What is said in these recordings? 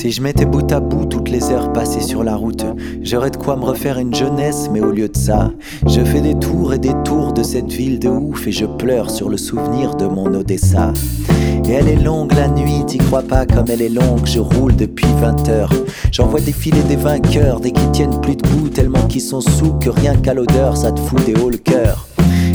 Si je mettais bout à bout toutes les heures passées sur la route, j'aurais de quoi me refaire une jeunesse, mais au lieu de ça, je fais des tours et des tours de cette ville de ouf et je pleure sur le souvenir de mon Odessa. Et elle est longue la nuit, t'y crois pas comme elle est longue, je roule depuis 20 heures. J'en vois défiler des vainqueurs, des qui tiennent plus debout tellement qu'ils sont sous que rien qu'à l'odeur ça te fout des hauts le cœur.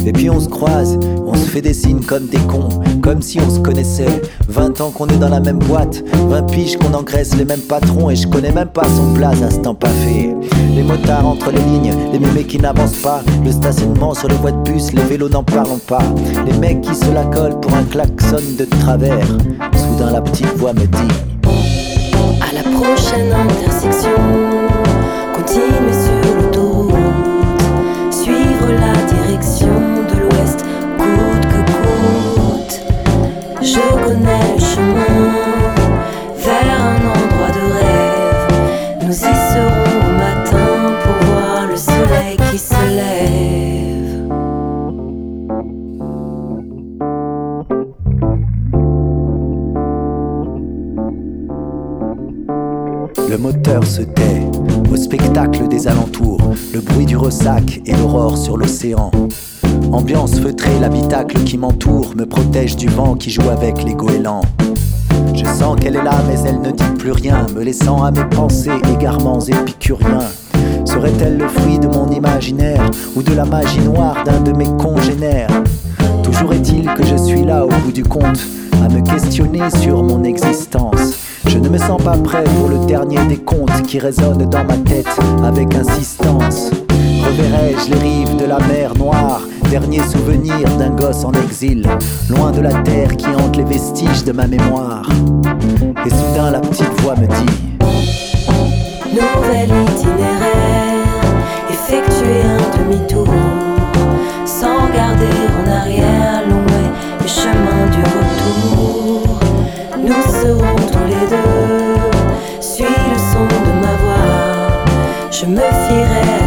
Et puis on se croise, on se fait des signes comme des cons, comme si on se connaissait. 20 ans qu'on est dans la même boîte, 20 piges qu'on engraisse les mêmes patrons et je connais même pas son place à ce temps fait. Les motards entre les lignes, les mémés qui n'avancent pas, le stationnement sur les voies de bus, les vélos n'en parlons pas. Les mecs qui se la collent pour un klaxon de travers. Soudain la petite voix me dit À la prochaine intersection, continue sur l'autoroute, Ambiance feutrée, l'habitacle qui m'entoure me protège du vent qui joue avec les goélands. Je sens qu'elle est là, mais elle ne dit plus rien, me laissant à mes pensées égarements épicuriens. Serait-elle le fruit de mon imaginaire ou de la magie noire d'un de mes congénères? Toujours est-il que je suis là au bout du compte, à me questionner sur mon existence. Je ne me sens pas prêt pour le dernier des contes qui résonne dans ma tête avec insistance. Reverrai-je les rives de la mer Noire, dernier souvenir d'un gosse en exil, loin de la terre qui hante les vestiges de ma mémoire. Et soudain la petite voix me dit Nouvel itinéraire, effectuer un demi-tour, sans garder en arrière est le chemin du retour. Nous serons tous les deux, suis le son de ma voix, je me fierai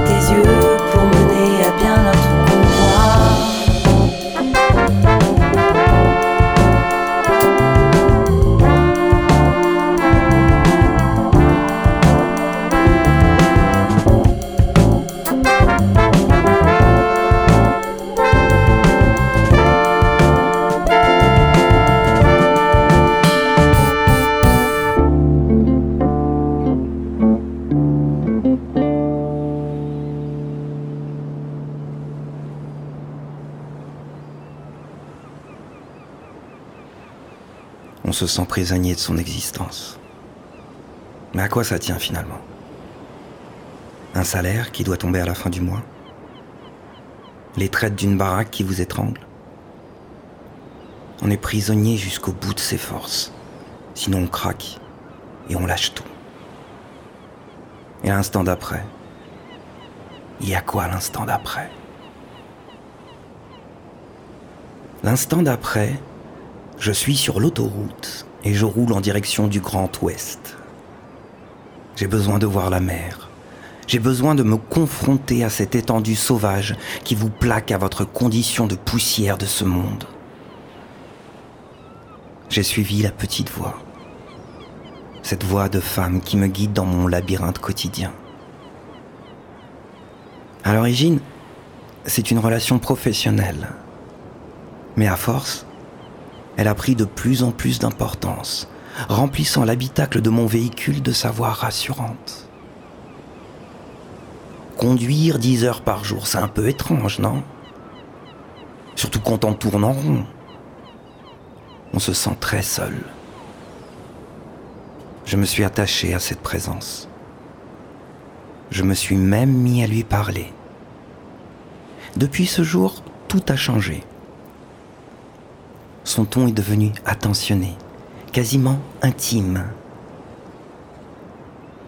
On se sent prisonnier de son existence. Mais à quoi ça tient finalement? Un salaire qui doit tomber à la fin du mois? Les traites d'une baraque qui vous étrangle? On est prisonnier jusqu'au bout de ses forces. Sinon on craque et on lâche tout. Et l'instant d'après? Il y a quoi l'instant d'après? L'instant d'après, je suis sur l'autoroute et je roule en direction du Grand Ouest. J'ai besoin de voir la mer. J'ai besoin de me confronter à cette étendue sauvage qui vous plaque à votre condition de poussière de ce monde. J'ai suivi la petite voix. Cette voix de femme qui me guide dans mon labyrinthe quotidien. À l'origine, c'est une relation professionnelle. Mais à force, elle a pris de plus en plus d'importance, remplissant l'habitacle de mon véhicule de sa voix rassurante. Conduire dix heures par jour, c'est un peu étrange, non? Surtout quand on tourne en rond. On se sent très seul. Je me suis attaché à cette présence. Je me suis même mis à lui parler. Depuis ce jour, tout a changé. Son ton est devenu attentionné, quasiment intime.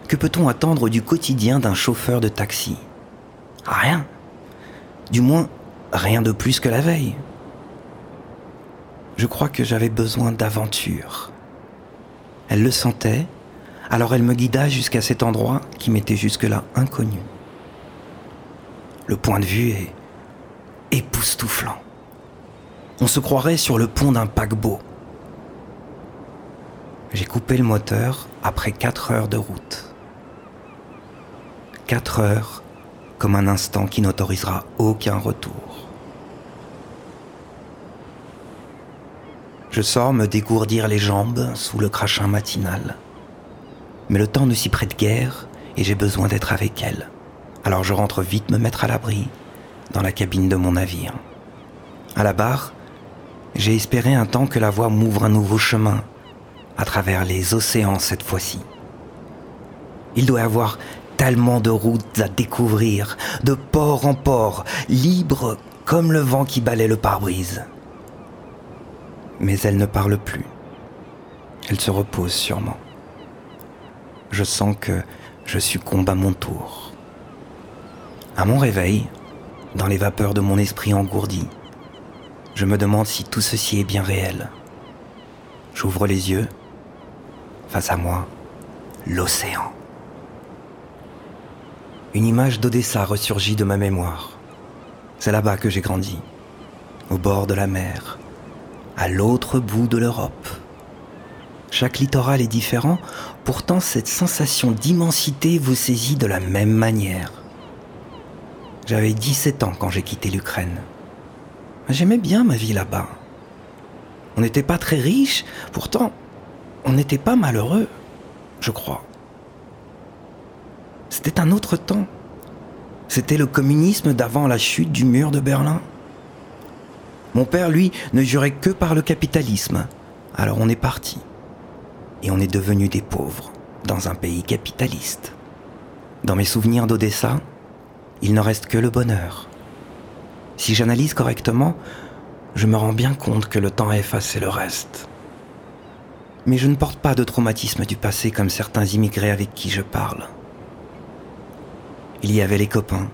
Que peut-on attendre du quotidien d'un chauffeur de taxi? Rien. Du moins, rien de plus que la veille. Je crois que j'avais besoin d'aventure. Elle le sentait, alors elle me guida jusqu'à cet endroit qui m'était jusque-là inconnu. Le point de vue est époustouflant. On se croirait sur le pont d'un paquebot. J'ai coupé le moteur après 4 heures de route. 4 heures comme un instant qui n'autorisera aucun retour. Je sors me dégourdir les jambes sous le crachin matinal. Mais le temps ne s'y prête guère et j'ai besoin d'être avec elle. Alors je rentre vite me mettre à l'abri dans la cabine de mon navire. À la barre, j'ai espéré un temps que la voie m'ouvre un nouveau chemin à travers les océans cette fois-ci. Il doit y avoir tellement de routes à découvrir, de port en port, libre comme le vent qui balait le pare-brise. Mais elle ne parle plus. Elle se repose sûrement. Je sens que je succombe à mon tour. À mon réveil, dans les vapeurs de mon esprit engourdi, je me demande si tout ceci est bien réel. J'ouvre les yeux. Face à moi, l'océan. Une image d'Odessa ressurgit de ma mémoire. C'est là-bas que j'ai grandi, au bord de la mer, à l'autre bout de l'Europe. Chaque littoral est différent, pourtant cette sensation d'immensité vous saisit de la même manière. J'avais 17 ans quand j'ai quitté l'Ukraine. J'aimais bien ma vie là-bas. On n'était pas très riches, pourtant on n'était pas malheureux, je crois. C'était un autre temps. C'était le communisme d'avant la chute du mur de Berlin. Mon père, lui, ne jurait que par le capitalisme. Alors on est parti. Et on est devenu des pauvres dans un pays capitaliste. Dans mes souvenirs d'Odessa, il ne reste que le bonheur. Si j'analyse correctement, je me rends bien compte que le temps a effacé le reste. Mais je ne porte pas de traumatisme du passé comme certains immigrés avec qui je parle. Il y avait les copains.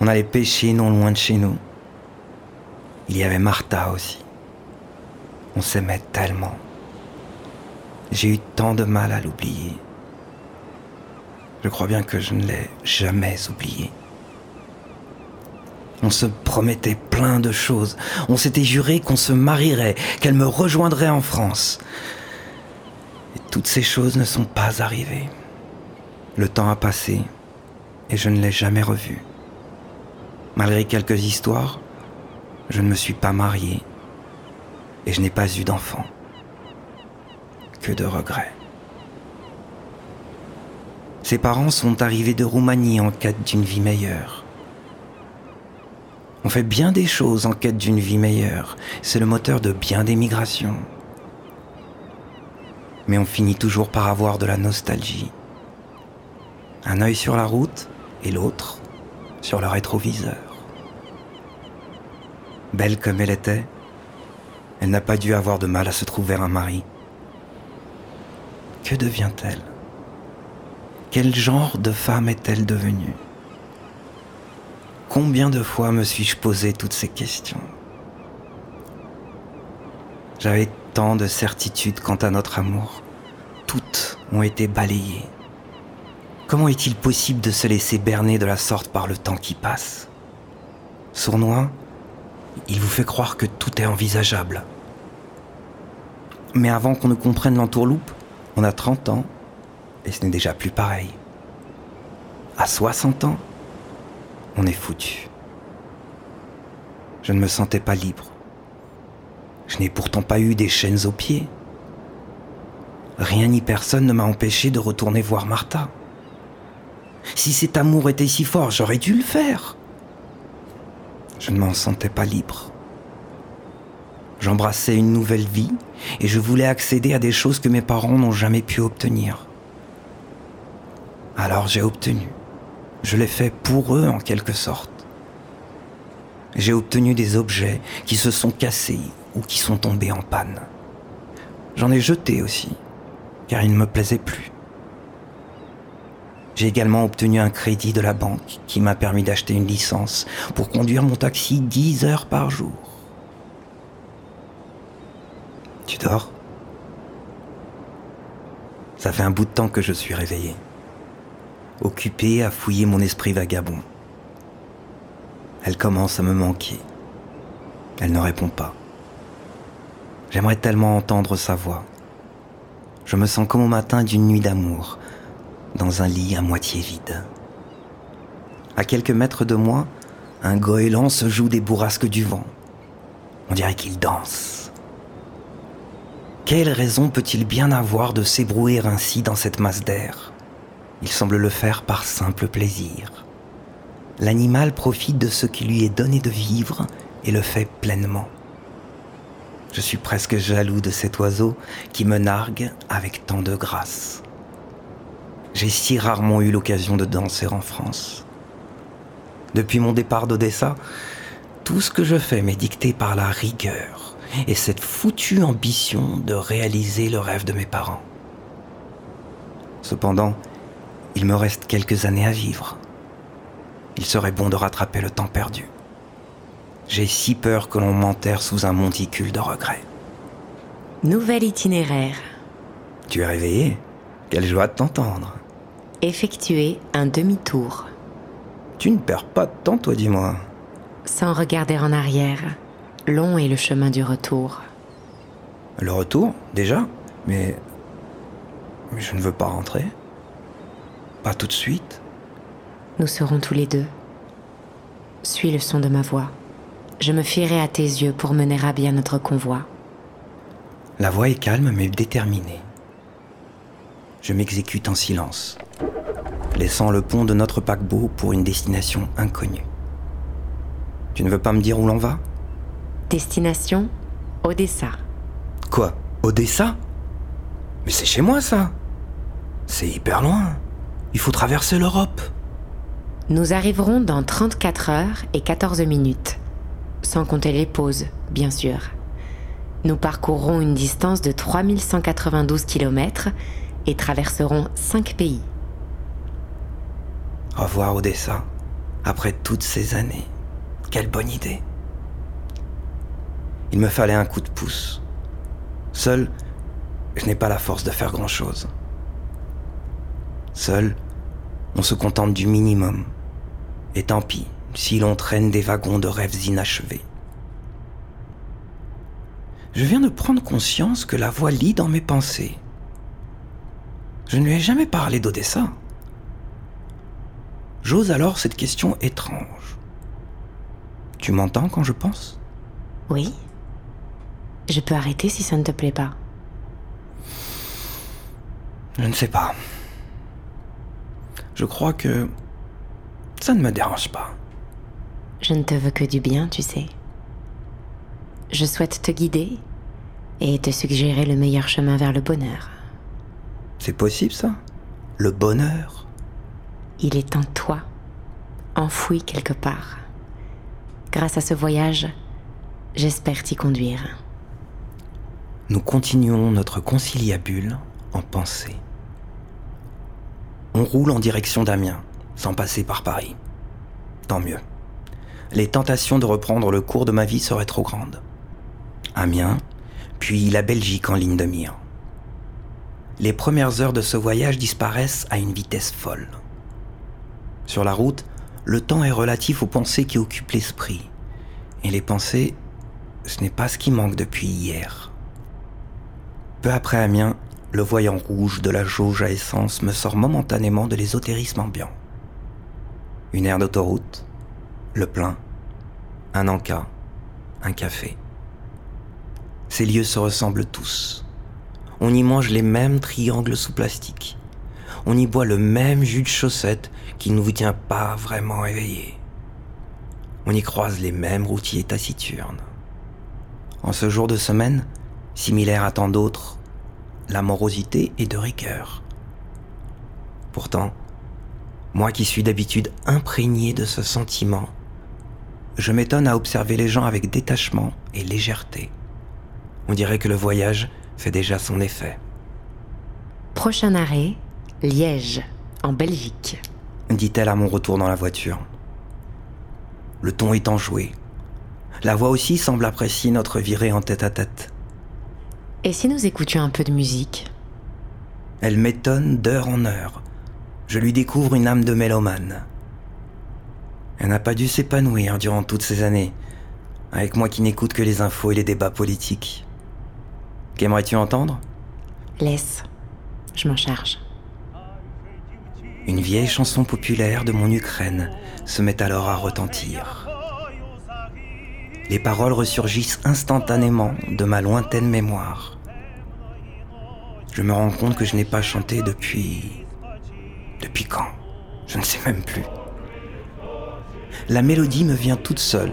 On allait pêcher non loin de chez nous. Il y avait Martha aussi. On s'aimait tellement. J'ai eu tant de mal à l'oublier. Je crois bien que je ne l'ai jamais oublié. On se promettait plein de choses. On s'était juré qu'on se marierait, qu'elle me rejoindrait en France. Et toutes ces choses ne sont pas arrivées. Le temps a passé et je ne l'ai jamais revue. Malgré quelques histoires, je ne me suis pas marié et je n'ai pas eu d'enfant. Que de regrets. Ses parents sont arrivés de Roumanie en quête d'une vie meilleure. On fait bien des choses en quête d'une vie meilleure. C'est le moteur de bien des migrations. Mais on finit toujours par avoir de la nostalgie. Un œil sur la route et l'autre sur le rétroviseur. Belle comme elle était, elle n'a pas dû avoir de mal à se trouver un mari. Que devient-elle? Quel genre de femme est-elle devenue? Combien de fois me suis-je posé toutes ces questions J'avais tant de certitudes quant à notre amour. Toutes ont été balayées. Comment est-il possible de se laisser berner de la sorte par le temps qui passe? Sournois, il vous fait croire que tout est envisageable. Mais avant qu'on ne comprenne l'entourloupe, on a 30 ans et ce n'est déjà plus pareil. À 60 ans, on est foutu. Je ne me sentais pas libre. Je n'ai pourtant pas eu des chaînes aux pieds. Rien ni personne ne m'a empêché de retourner voir Martha. Si cet amour était si fort, j'aurais dû le faire. Je ne m'en sentais pas libre. J'embrassais une nouvelle vie et je voulais accéder à des choses que mes parents n'ont jamais pu obtenir. Alors j'ai obtenu. Je l'ai fait pour eux en quelque sorte. J'ai obtenu des objets qui se sont cassés ou qui sont tombés en panne. J'en ai jeté aussi, car ils ne me plaisaient plus. J'ai également obtenu un crédit de la banque qui m'a permis d'acheter une licence pour conduire mon taxi 10 heures par jour. Tu dors? Ça fait un bout de temps que je suis réveillé occupée à fouiller mon esprit vagabond. Elle commence à me manquer. Elle ne répond pas. J'aimerais tellement entendre sa voix. Je me sens comme au matin d'une nuit d'amour, dans un lit à moitié vide. À quelques mètres de moi, un goéland se joue des bourrasques du vent. On dirait qu'il danse. Quelle raison peut-il bien avoir de s'ébrouer ainsi dans cette masse d'air? Il semble le faire par simple plaisir. L'animal profite de ce qui lui est donné de vivre et le fait pleinement. Je suis presque jaloux de cet oiseau qui me nargue avec tant de grâce. J'ai si rarement eu l'occasion de danser en France. Depuis mon départ d'Odessa, tout ce que je fais m'est dicté par la rigueur et cette foutue ambition de réaliser le rêve de mes parents. Cependant, il me reste quelques années à vivre. Il serait bon de rattraper le temps perdu. J'ai si peur que l'on m'enterre sous un monticule de regrets. Nouvel itinéraire. Tu es réveillé? Quelle joie de t'entendre. Effectuer un demi-tour. Tu ne perds pas de temps, toi, dis-moi. Sans regarder en arrière. Long est le chemin du retour. Le retour, déjà? Mais. Mais je ne veux pas rentrer. Pas tout de suite. Nous serons tous les deux. Suis le son de ma voix je me fierai à tes yeux pour mener à bien notre convoi. La voix est calme mais déterminée. Je m'exécute en silence, laissant le pont de notre paquebot pour une destination inconnue. Tu ne veux pas me dire où l'on va? Destination Odessa. Quoi? Odessa? Mais c'est chez moi ça C'est hyper loin. Il faut traverser l'Europe. Nous arriverons dans 34 heures et 14 minutes sans compter les pauses, bien sûr. Nous parcourrons une distance de 3192 km et traverserons 5 pays. Au revoir Odessa, après toutes ces années. Quelle bonne idée. Il me fallait un coup de pouce. Seul, je n'ai pas la force de faire grand-chose. Seul, on se contente du minimum. Et tant pis, si l'on traîne des wagons de rêves inachevés. Je viens de prendre conscience que la voix lit dans mes pensées. Je ne lui ai jamais parlé d'Odessa. J'ose alors cette question étrange. Tu m'entends quand je pense? Oui. Je peux arrêter si ça ne te plaît pas. Je ne sais pas. Je crois que ça ne me dérange pas. Je ne te veux que du bien, tu sais. Je souhaite te guider et te suggérer le meilleur chemin vers le bonheur. C'est possible ça? Le bonheur? Il est en toi, enfoui quelque part. Grâce à ce voyage, j'espère t'y conduire. Nous continuons notre conciliabule en pensée. On roule en direction d'Amiens, sans passer par Paris. Tant mieux les tentations de reprendre le cours de ma vie seraient trop grandes. Amiens, puis la Belgique en ligne de mire. Les premières heures de ce voyage disparaissent à une vitesse folle. Sur la route, le temps est relatif aux pensées qui occupent l'esprit. Et les pensées, ce n'est pas ce qui manque depuis hier. Peu après Amiens, le voyant rouge de la jauge à essence me sort momentanément de l'ésotérisme ambiant. Une aire d'autoroute, le plein, un encas, un café. Ces lieux se ressemblent tous. On y mange les mêmes triangles sous plastique. On y boit le même jus de chaussette qui ne vous tient pas vraiment éveillé. On y croise les mêmes routiers taciturnes. En ce jour de semaine, similaire à tant d'autres, la morosité est de rigueur. Pourtant, moi qui suis d'habitude imprégné de ce sentiment, je m'étonne à observer les gens avec détachement et légèreté. On dirait que le voyage fait déjà son effet. Prochain arrêt, Liège, en Belgique, dit-elle à mon retour dans la voiture. Le ton est enjoué. La voix aussi semble apprécier notre virée en tête à tête. Et si nous écoutions un peu de musique Elle m'étonne d'heure en heure. Je lui découvre une âme de mélomane. Elle n'a pas dû s'épanouir durant toutes ces années, avec moi qui n'écoute que les infos et les débats politiques. Qu'aimerais-tu entendre? Laisse, je m'en charge. Une vieille chanson populaire de mon Ukraine se met alors à retentir. Les paroles ressurgissent instantanément de ma lointaine mémoire. Je me rends compte que je n'ai pas chanté depuis... Depuis quand? Je ne sais même plus. La mélodie me vient toute seule.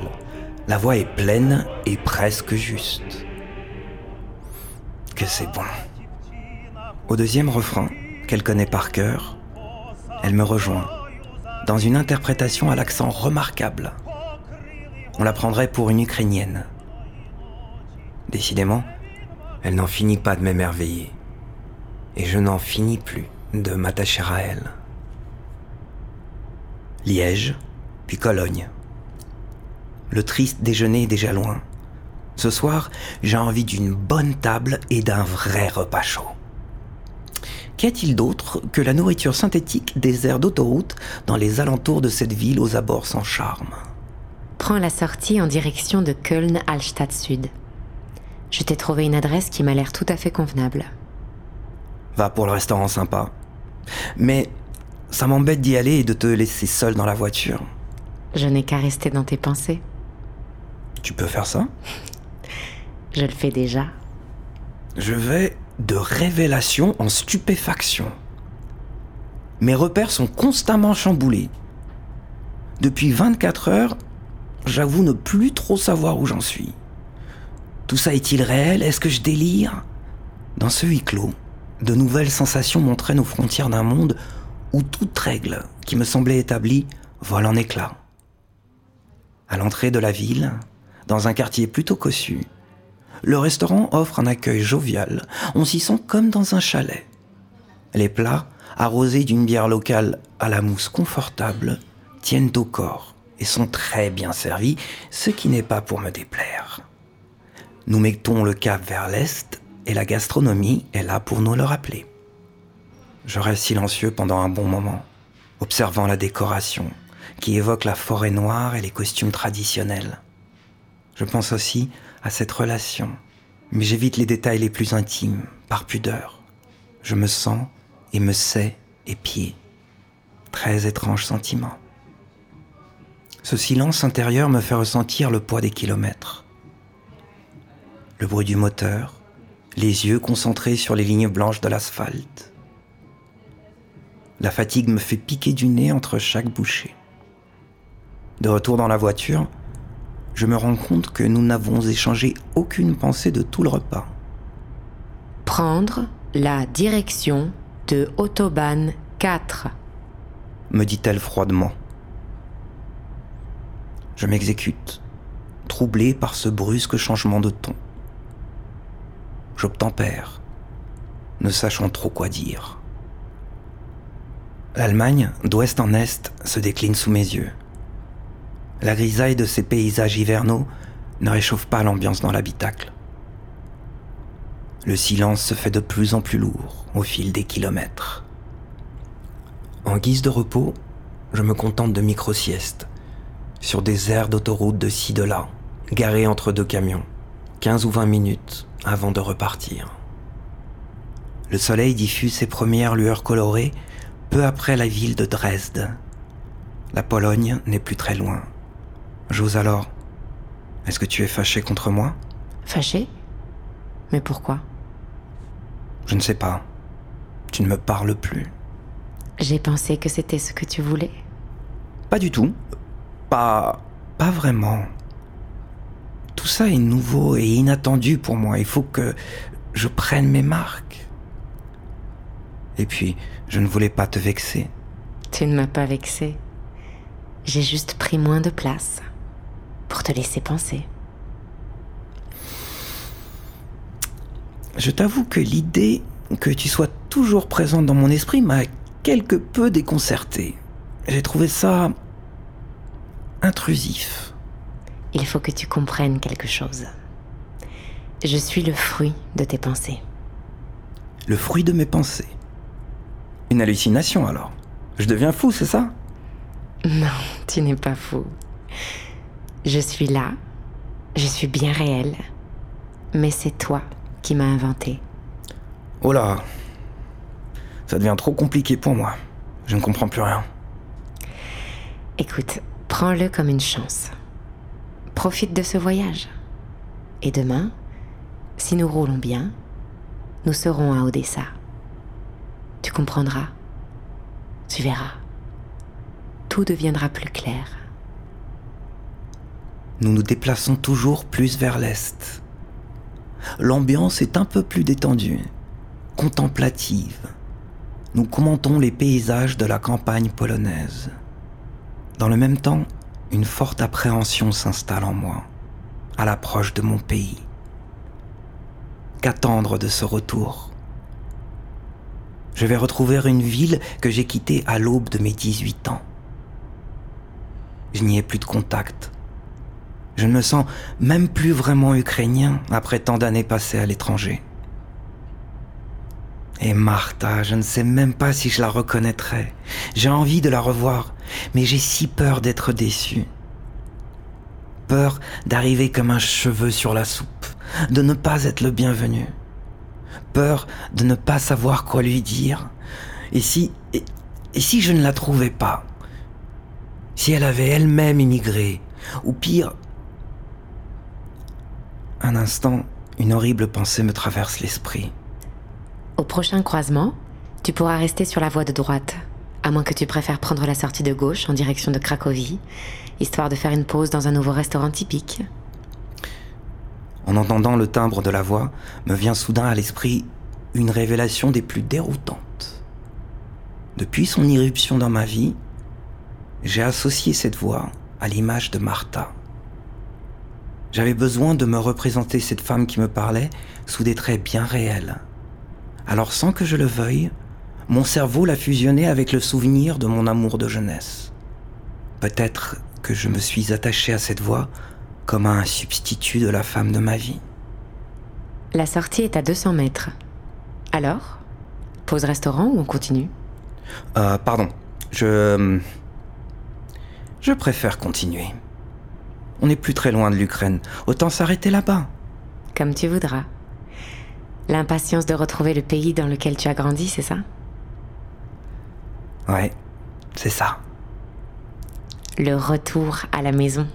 La voix est pleine et presque juste. Que c'est bon. Au deuxième refrain, qu'elle connaît par cœur, elle me rejoint, dans une interprétation à l'accent remarquable. On la prendrait pour une Ukrainienne. Décidément, elle n'en finit pas de m'émerveiller. Et je n'en finis plus de m'attacher à elle. Liège, puis Cologne. Le triste déjeuner est déjà loin. Ce soir, j'ai envie d'une bonne table et d'un vrai repas chaud. Qu'y a-t-il d'autre que la nourriture synthétique des aires d'autoroute dans les alentours de cette ville aux abords sans charme? Prends la sortie en direction de Köln-Altstadt Sud. Je t'ai trouvé une adresse qui m'a l'air tout à fait convenable. Va pour le restaurant sympa. Mais ça m'embête d'y aller et de te laisser seul dans la voiture. Je n'ai qu'à rester dans tes pensées. Tu peux faire ça? Je le fais déjà. Je vais de révélation en stupéfaction. Mes repères sont constamment chamboulés. Depuis 24 heures, j'avoue ne plus trop savoir où j'en suis. Tout ça est-il réel? Est-ce que je délire? Dans ce huis clos, de nouvelles sensations montraient aux frontières d'un monde où toute règle qui me semblait établie vole en éclats. À l'entrée de la ville, dans un quartier plutôt cossu, le restaurant offre un accueil jovial. On s'y sent comme dans un chalet. Les plats, arrosés d'une bière locale à la mousse confortable, tiennent au corps et sont très bien servis, ce qui n'est pas pour me déplaire. Nous mettons le cap vers l'est et la gastronomie est là pour nous le rappeler. Je reste silencieux pendant un bon moment, observant la décoration qui évoque la forêt noire et les costumes traditionnels. Je pense aussi à cette relation, mais j'évite les détails les plus intimes, par pudeur. Je me sens et me sais épié. Très étrange sentiment. Ce silence intérieur me fait ressentir le poids des kilomètres. Le bruit du moteur, les yeux concentrés sur les lignes blanches de l'asphalte. La fatigue me fait piquer du nez entre chaque bouchée. De retour dans la voiture, je me rends compte que nous n'avons échangé aucune pensée de tout le repas. Prendre la direction de Autobahn 4, me dit-elle froidement. Je m'exécute, troublé par ce brusque changement de ton. J'obtempère, ne sachant trop quoi dire. L'Allemagne, d'ouest en est, se décline sous mes yeux. La grisaille de ces paysages hivernaux ne réchauffe pas l'ambiance dans l'habitacle. Le silence se fait de plus en plus lourd au fil des kilomètres. En guise de repos, je me contente de micro-siestes sur des aires d'autoroute de ci de là, garées entre deux camions, 15 ou 20 minutes avant de repartir. Le soleil diffuse ses premières lueurs colorées peu après la ville de Dresde. La Pologne n'est plus très loin. J'ose alors. Est-ce que tu es fâché contre moi? Fâché? Mais pourquoi? Je ne sais pas. Tu ne me parles plus. J'ai pensé que c'était ce que tu voulais. Pas du tout. Pas. pas vraiment. Tout ça est nouveau et inattendu pour moi. Il faut que je prenne mes marques. Et puis, je ne voulais pas te vexer. Tu ne m'as pas vexé. J'ai juste pris moins de place pour te laisser penser. Je t'avoue que l'idée que tu sois toujours présente dans mon esprit m'a quelque peu déconcerté. J'ai trouvé ça intrusif. Il faut que tu comprennes quelque chose. Je suis le fruit de tes pensées. Le fruit de mes pensées. Une hallucination alors. Je deviens fou, c'est ça? Non, tu n'es pas fou. Je suis là, je suis bien réel, mais c'est toi qui m'as inventé. Oh là Ça devient trop compliqué pour moi. Je ne comprends plus rien. Écoute, prends-le comme une chance. Profite de ce voyage. Et demain, si nous roulons bien, nous serons à Odessa. Tu comprendras. Tu verras. Tout deviendra plus clair. Nous nous déplaçons toujours plus vers l'est. L'ambiance est un peu plus détendue, contemplative. Nous commentons les paysages de la campagne polonaise. Dans le même temps, une forte appréhension s'installe en moi, à l'approche de mon pays. Qu'attendre de ce retour? Je vais retrouver une ville que j'ai quittée à l'aube de mes 18 ans. Je n'y ai plus de contact. Je ne me sens même plus vraiment ukrainien après tant d'années passées à l'étranger. Et Martha, je ne sais même pas si je la reconnaîtrai. J'ai envie de la revoir, mais j'ai si peur d'être déçu. Peur d'arriver comme un cheveu sur la soupe, de ne pas être le bienvenu. Peur de ne pas savoir quoi lui dire. Et si, et, si je ne la trouvais pas? Si elle avait elle-même immigré? Ou pire, un instant, une horrible pensée me traverse l'esprit. Au prochain croisement, tu pourras rester sur la voie de droite, à moins que tu préfères prendre la sortie de gauche en direction de Cracovie, histoire de faire une pause dans un nouveau restaurant typique. En entendant le timbre de la voix, me vient soudain à l'esprit une révélation des plus déroutantes. Depuis son irruption dans ma vie, j'ai associé cette voix à l'image de Martha. J'avais besoin de me représenter cette femme qui me parlait sous des traits bien réels. Alors sans que je le veuille, mon cerveau l'a fusionné avec le souvenir de mon amour de jeunesse. Peut-être que je me suis attaché à cette voix comme à un substitut de la femme de ma vie. La sortie est à 200 mètres. Alors Pause restaurant ou on continue? Euh, pardon. Je... Je préfère continuer. On n'est plus très loin de l'Ukraine. Autant s'arrêter là-bas. Comme tu voudras. L'impatience de retrouver le pays dans lequel tu as grandi, c'est ça? Ouais, c'est ça. Le retour à la maison.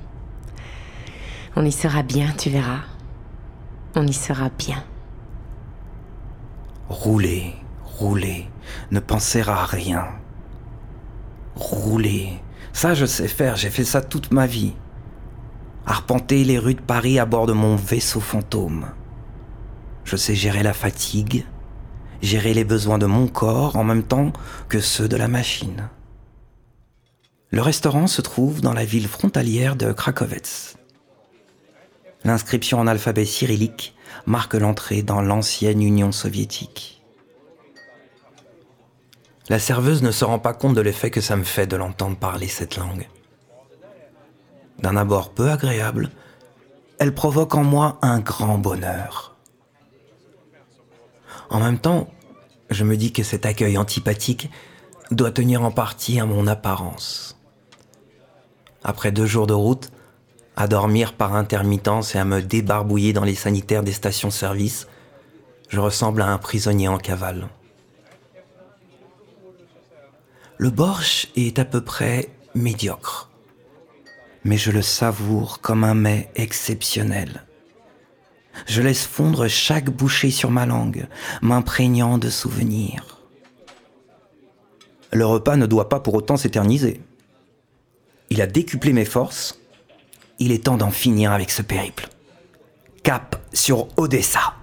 On y sera bien, tu verras. On y sera bien. Rouler, rouler, ne penser à rien. Rouler, ça je sais faire, j'ai fait ça toute ma vie arpenter les rues de Paris à bord de mon vaisseau fantôme. Je sais gérer la fatigue, gérer les besoins de mon corps en même temps que ceux de la machine. Le restaurant se trouve dans la ville frontalière de Krakowetz. L'inscription en alphabet cyrillique marque l'entrée dans l'ancienne Union soviétique. La serveuse ne se rend pas compte de l'effet que ça me fait de l'entendre parler cette langue d'un abord peu agréable, elle provoque en moi un grand bonheur. En même temps, je me dis que cet accueil antipathique doit tenir en partie à mon apparence. Après deux jours de route, à dormir par intermittence et à me débarbouiller dans les sanitaires des stations-service, je ressemble à un prisonnier en cavale. Le borsch est à peu près médiocre mais je le savoure comme un mets exceptionnel. Je laisse fondre chaque bouchée sur ma langue, m'imprégnant de souvenirs. Le repas ne doit pas pour autant s'éterniser. Il a décuplé mes forces. Il est temps d'en finir avec ce périple. Cap sur Odessa.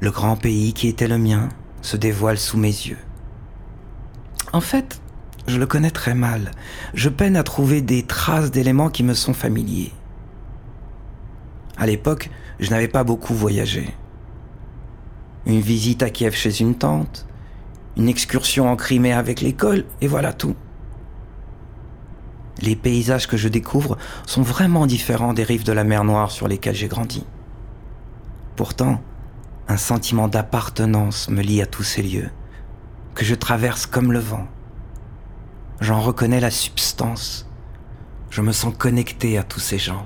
Le grand pays qui était le mien se dévoile sous mes yeux. En fait, je le connais très mal. Je peine à trouver des traces d'éléments qui me sont familiers. À l'époque, je n'avais pas beaucoup voyagé. Une visite à Kiev chez une tante, une excursion en Crimée avec l'école, et voilà tout. Les paysages que je découvre sont vraiment différents des rives de la mer Noire sur lesquelles j'ai grandi. Pourtant, un sentiment d'appartenance me lie à tous ces lieux, que je traverse comme le vent. J'en reconnais la substance. Je me sens connecté à tous ces gens.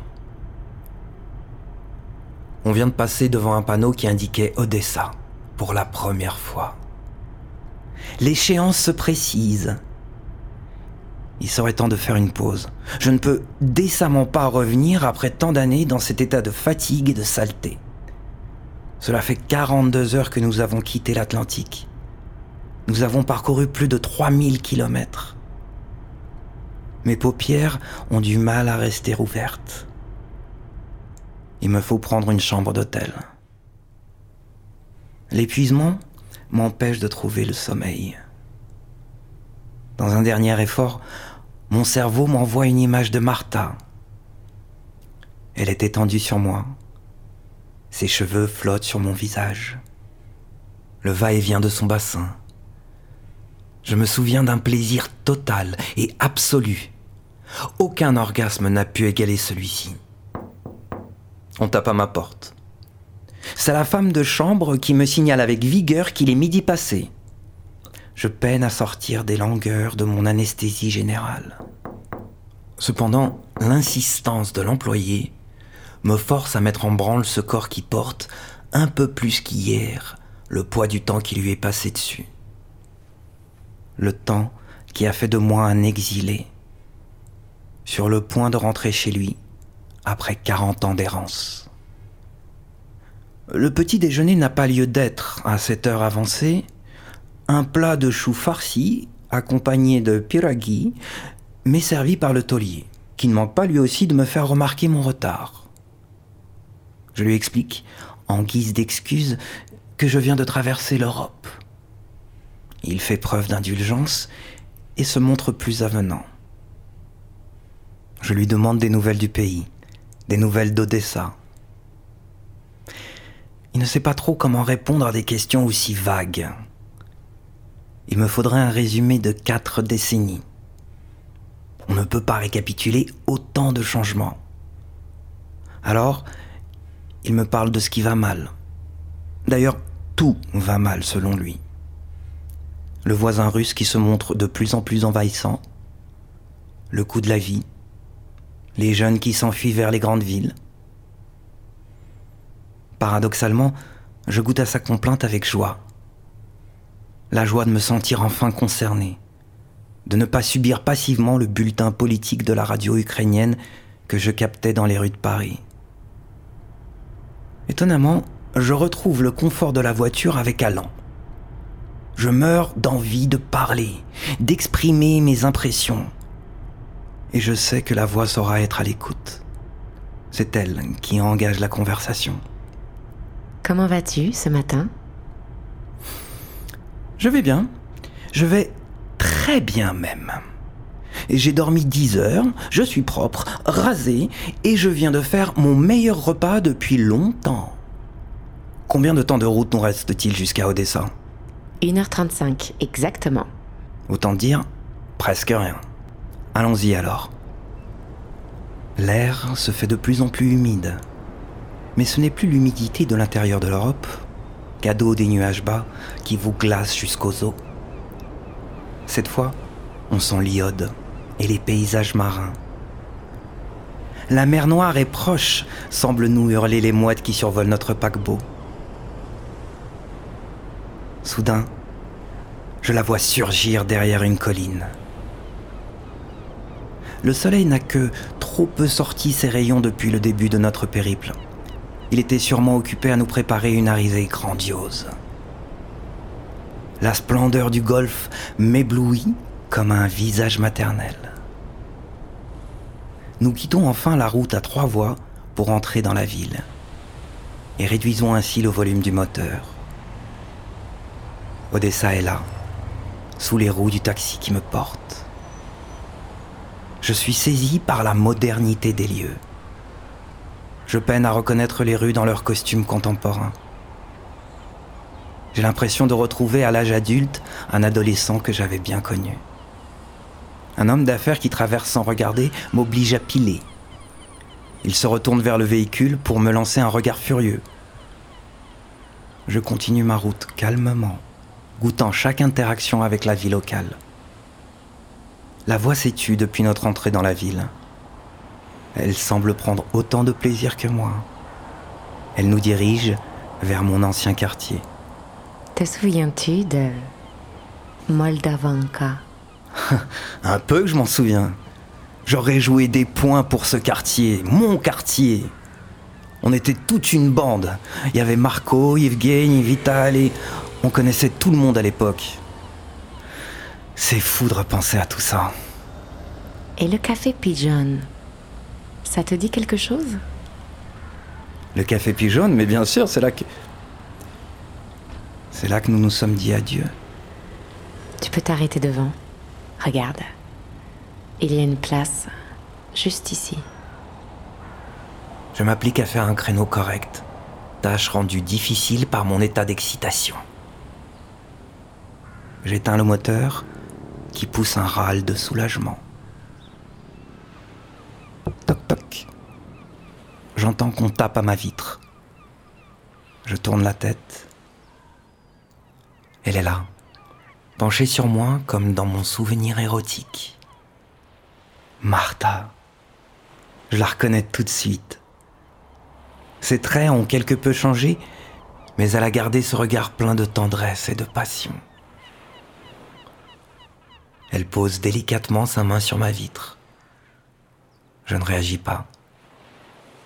On vient de passer devant un panneau qui indiquait Odessa pour la première fois. L'échéance se précise. Il serait temps de faire une pause. Je ne peux décemment pas revenir après tant d'années dans cet état de fatigue et de saleté. Cela fait 42 heures que nous avons quitté l'Atlantique. Nous avons parcouru plus de 3000 kilomètres. Mes paupières ont du mal à rester ouvertes. Il me faut prendre une chambre d'hôtel. L'épuisement m'empêche de trouver le sommeil. Dans un dernier effort, mon cerveau m'envoie une image de Martha. Elle est étendue sur moi. Ses cheveux flottent sur mon visage. Le va-et-vient de son bassin. Je me souviens d'un plaisir total et absolu. Aucun orgasme n'a pu égaler celui-ci. On tape à ma porte. C'est la femme de chambre qui me signale avec vigueur qu'il est midi passé. Je peine à sortir des langueurs de mon anesthésie générale. Cependant, l'insistance de l'employé me force à mettre en branle ce corps qui porte, un peu plus qu'hier, le poids du temps qui lui est passé dessus. Le temps qui a fait de moi un exilé, sur le point de rentrer chez lui après 40 ans d'errance. Le petit déjeuner n'a pas lieu d'être à cette heure avancée. Un plat de choux farci, accompagné de piraghi, m'est servi par le taulier, qui ne manque pas lui aussi de me faire remarquer mon retard. Je lui explique, en guise d'excuse, que je viens de traverser l'Europe. Il fait preuve d'indulgence et se montre plus avenant. Je lui demande des nouvelles du pays, des nouvelles d'Odessa, il ne sait pas trop comment répondre à des questions aussi vagues. Il me faudrait un résumé de quatre décennies. On ne peut pas récapituler autant de changements. Alors, il me parle de ce qui va mal. D'ailleurs, tout va mal selon lui. Le voisin russe qui se montre de plus en plus envahissant, le coût de la vie, les jeunes qui s'enfuient vers les grandes villes, Paradoxalement, je goûte à sa complainte avec joie. La joie de me sentir enfin concerné, de ne pas subir passivement le bulletin politique de la radio ukrainienne que je captais dans les rues de Paris. Étonnamment, je retrouve le confort de la voiture avec allant. Je meurs d'envie de parler, d'exprimer mes impressions. Et je sais que la voix saura être à l'écoute. C'est elle qui engage la conversation. Comment vas-tu ce matin? Je vais bien. Je vais très bien même. J'ai dormi 10 heures, je suis propre, rasé, et je viens de faire mon meilleur repas depuis longtemps. Combien de temps de route nous reste-t-il jusqu'à Odessa? 1h35, exactement. Autant dire, presque rien. Allons-y alors. L'air se fait de plus en plus humide. Mais ce n'est plus l'humidité de l'intérieur de l'Europe, cadeau des nuages bas qui vous glacent jusqu'aux os. Cette fois, on sent l'iode et les paysages marins. La mer Noire est proche, semblent nous hurler les mouettes qui survolent notre paquebot. Soudain, je la vois surgir derrière une colline. Le soleil n'a que trop peu sorti ses rayons depuis le début de notre périple. Il était sûrement occupé à nous préparer une arrivée grandiose. La splendeur du golfe m'éblouit comme un visage maternel. Nous quittons enfin la route à trois voies pour entrer dans la ville et réduisons ainsi le volume du moteur. Odessa est là, sous les roues du taxi qui me porte. Je suis saisi par la modernité des lieux. Je peine à reconnaître les rues dans leurs costumes contemporains. J'ai l'impression de retrouver à l'âge adulte un adolescent que j'avais bien connu. Un homme d'affaires qui traverse sans regarder m'oblige à piler. Il se retourne vers le véhicule pour me lancer un regard furieux. Je continue ma route calmement, goûtant chaque interaction avec la vie locale. La voix s'est tue depuis notre entrée dans la ville. Elle semble prendre autant de plaisir que moi. Elle nous dirige vers mon ancien quartier. Te souviens-tu de Moldavanka? Un peu que je m'en souviens. J'aurais joué des points pour ce quartier, mon quartier. On était toute une bande. Il y avait Marco, Evgeny, Vital et on connaissait tout le monde à l'époque. C'est fou de repenser à tout ça. Et le café Pigeon Ça te dit quelque chose? Le café Pigeon, mais bien sûr, c'est là que. C'est là que nous nous sommes dit adieu. Tu peux t'arrêter devant. Regarde. Il y a une place juste ici. Je m'applique à faire un créneau correct, tâche rendue difficile par mon état d'excitation. J'éteins le moteur qui pousse un râle de soulagement. Toc toc. J'entends qu'on tape à ma vitre. Je tourne la tête. Elle est là, penchée sur moi comme dans mon souvenir érotique. Martha. Je la reconnais tout de suite. Ses traits ont quelque peu changé, mais elle a gardé ce regard plein de tendresse et de passion. Elle pose délicatement sa main sur ma vitre. Je ne réagis pas.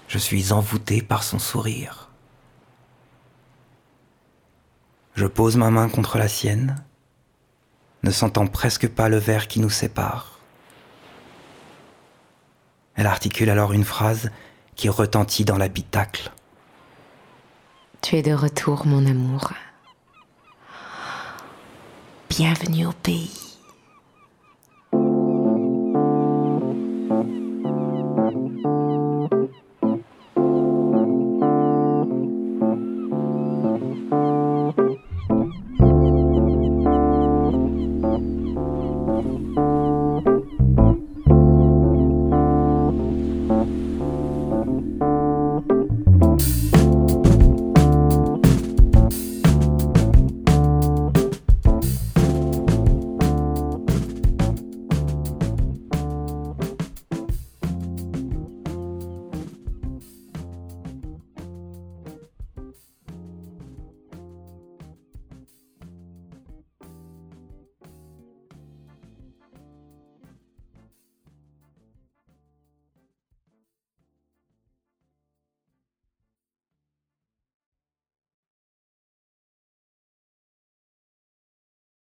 Je suis envoûté par son sourire. Je pose ma main contre la sienne, ne sentant presque pas le verre qui nous sépare. Elle articule alors une phrase qui retentit dans l'habitacle. Tu es de retour, mon amour. Bienvenue au pays.